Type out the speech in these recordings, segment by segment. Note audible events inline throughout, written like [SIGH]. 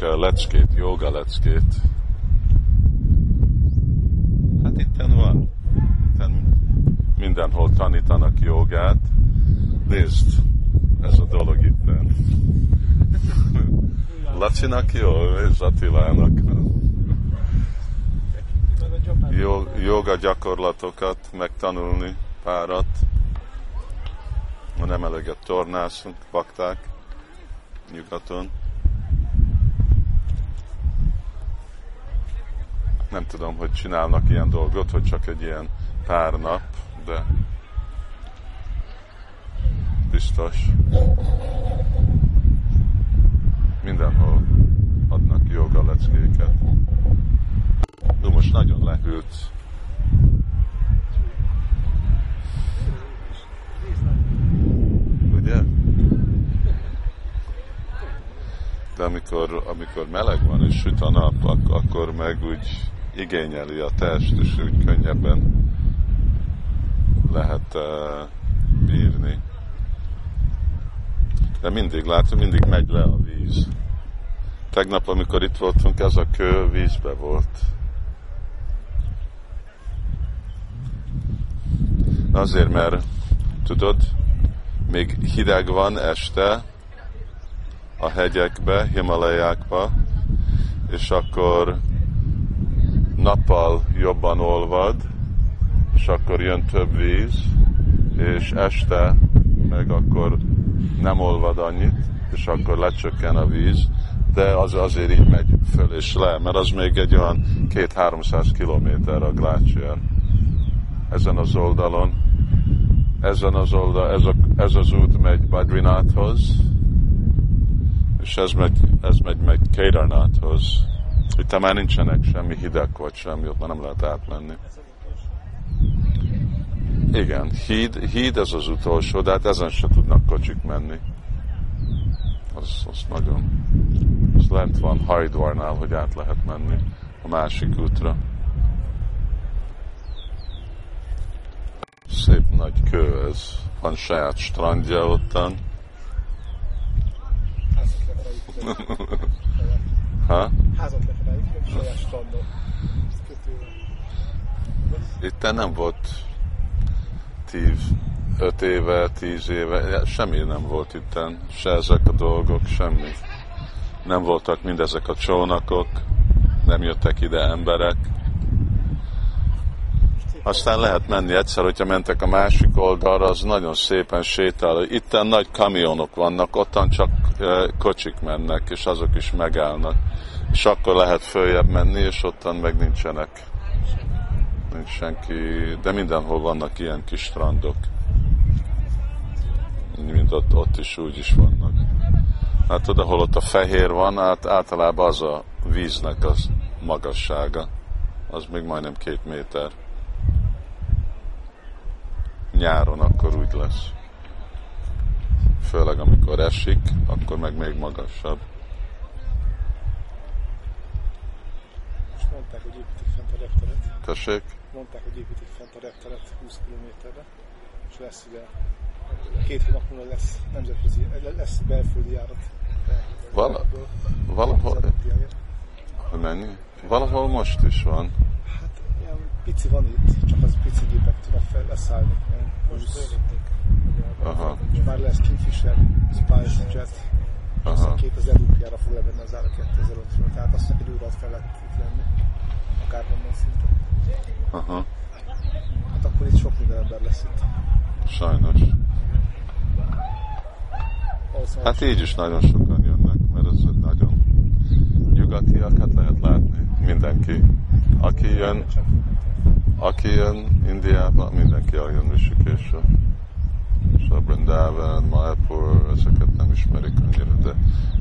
leckét, joga leckét. Hát itten van. Itten mindenhol tanítanak jogát. Nézd, ez a dolog itten. [LAUGHS] Lacinak jó, és Attilának. Joga gyakorlatokat megtanulni párat. Nem eleget tornászunk, bakták nyugaton. Nem tudom, hogy csinálnak ilyen dolgot, hogy csak egy ilyen pár nap, de biztos. Mindenhol adnak joga leckéket. Ő most nagyon lehűlt. Ugye? De amikor, amikor meleg van és süt a nap, akkor meg úgy igényeli a test, és úgy könnyebben lehet uh, bírni. De mindig látom, mindig megy le a víz. Tegnap, amikor itt voltunk, ez a kő vízbe volt. Azért, mert tudod, még hideg van este a hegyekbe, Himalajákba, és akkor nappal jobban olvad, és akkor jön több víz, és este meg akkor nem olvad annyit, és akkor lecsökken a víz, de az azért így megy föl és le, mert az még egy olyan két-háromszáz kilométer a glácier. Ezen az oldalon, ezen az oldal, ez, a, ez az út megy Badrinathhoz, és ez megy, ez megy meg Kedarnathhoz. Itt már nincsenek semmi hideg vagy semmi, ott már nem lehet átmenni. Igen, híd, híd ez az utolsó, de hát ezen se tudnak kocsik menni. Az, az nagyon... Az lent van Hajdvarnál, hogy át lehet menni a másik útra. Szép nagy kő ez. Van saját strandja ottan. [LAUGHS] ha? Házat lefedeljük, saját strandot. Itt nem volt tív, öt éve, tíz éve, semmi nem volt itt, se ezek a dolgok, semmi. Nem voltak mindezek a csónakok, nem jöttek ide emberek. Aztán lehet menni egyszer, hogyha mentek a másik oldalra, az nagyon szépen sétál. Itten nagy kamionok vannak, ottan csak kocsik mennek, és azok is megállnak. És akkor lehet följebb menni, és ottan meg nincsenek nincs senki, de mindenhol vannak ilyen kis strandok. Mint ott, ott is úgy is vannak. Hát oda, hol ott a fehér van, hát általában az a víznek az magassága. Az még majdnem két méter. Nyáron akkor úgy lesz. Főleg amikor esik, akkor meg még magasabb. Most mondták, hogy építik fent a repteret. Tessék? mondták, hogy építik fent a repteret 20 kilométerre, és lesz ugye két hónap múlva lesz nemzetközi, lesz belföldi járat. Vala, valahol, hogy mennyi? Valahol most is van. Hát ilyen pici van itt, csak az pici gépek tudnak fel, leszállni. Most Aha. Lesz Kingfisher, Spice Jet, Aha. 2000 rúpiára fog levenni az ára 2005-ről, tehát azt egy óra fel lehet itt lenni, akár honnan szinte. Aha. Hát akkor itt sok minden ember lesz itt. Sajnos. Hát így is nagyon sokan jönnek, mert ez nagyon nyugatiak, hát lehet látni. Mindenki. Aki jön, aki jön Indiába, mindenki eljön Rishikésre. A Brindavan, Mayapur, ezeket nem ismerik annyira, de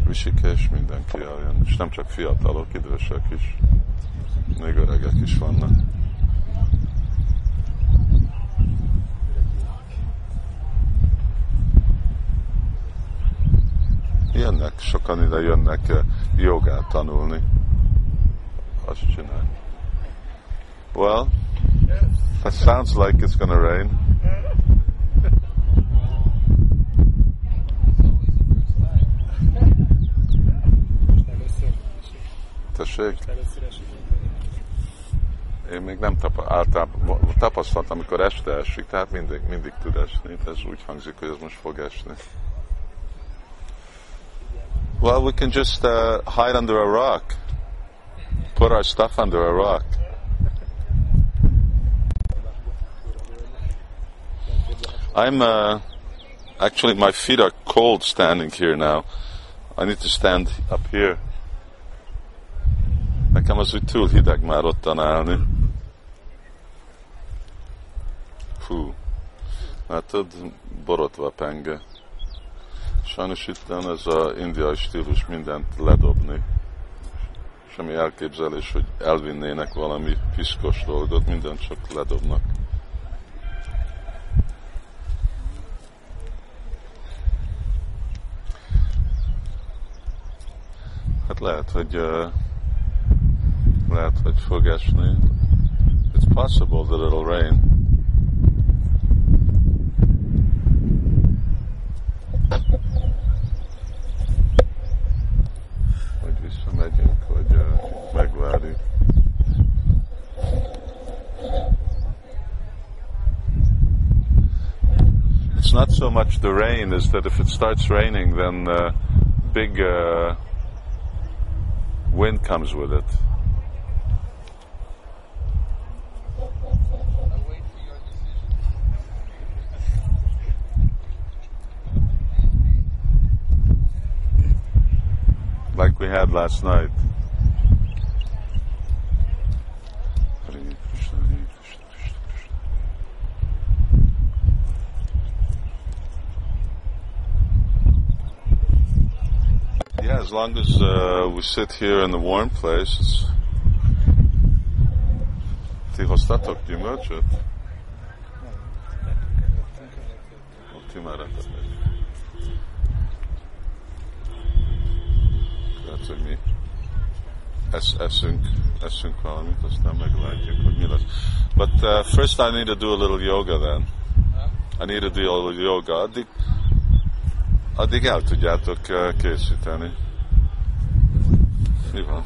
Rishikesh mindenki eljön. És nem csak fiatalok, idősek is, még öregek is vannak. jönnek, sokan ide jönnek eh, jogát tanulni. Azt csinálni. Well, that sounds like it's gonna rain. Én még nem tapa, tapasztaltam, amikor este esik, tehát mindig, mindig tud esni. Ez úgy hangzik, hogy ez most fog esni. Well, we can just uh, hide under a rock. Put our stuff under a rock. I'm uh, actually my feet are cold standing here now. I need to stand up here. Nekem az úgy túl hideg már ottan állni. Fú, látod, borotva a penge. Sajnos itt ez az indiai stílus mindent ledobni. Semmi elképzelés, hogy elvinnének valami piszkos dolgot, mindent csak ledobnak. Hát lehet, hogy uh, lehet, hogy fog esni. It's possible that it'll rain. Uh. It's not so much the rain, is that if it starts raining, then uh, big uh, wind comes with it. Like we had last night. Yeah, as long as uh, we sit here in the warm place, it's... Ti hoztatok gyümölcsöt? Lehet, hogy mi esz, eszünk, eszünk valamit, aztán meglátjuk, hogy mi lesz. But uh, first I need to do a little yoga then. I need to do a little yoga. Addig, addig el tudjátok uh, készíteni. Mi van?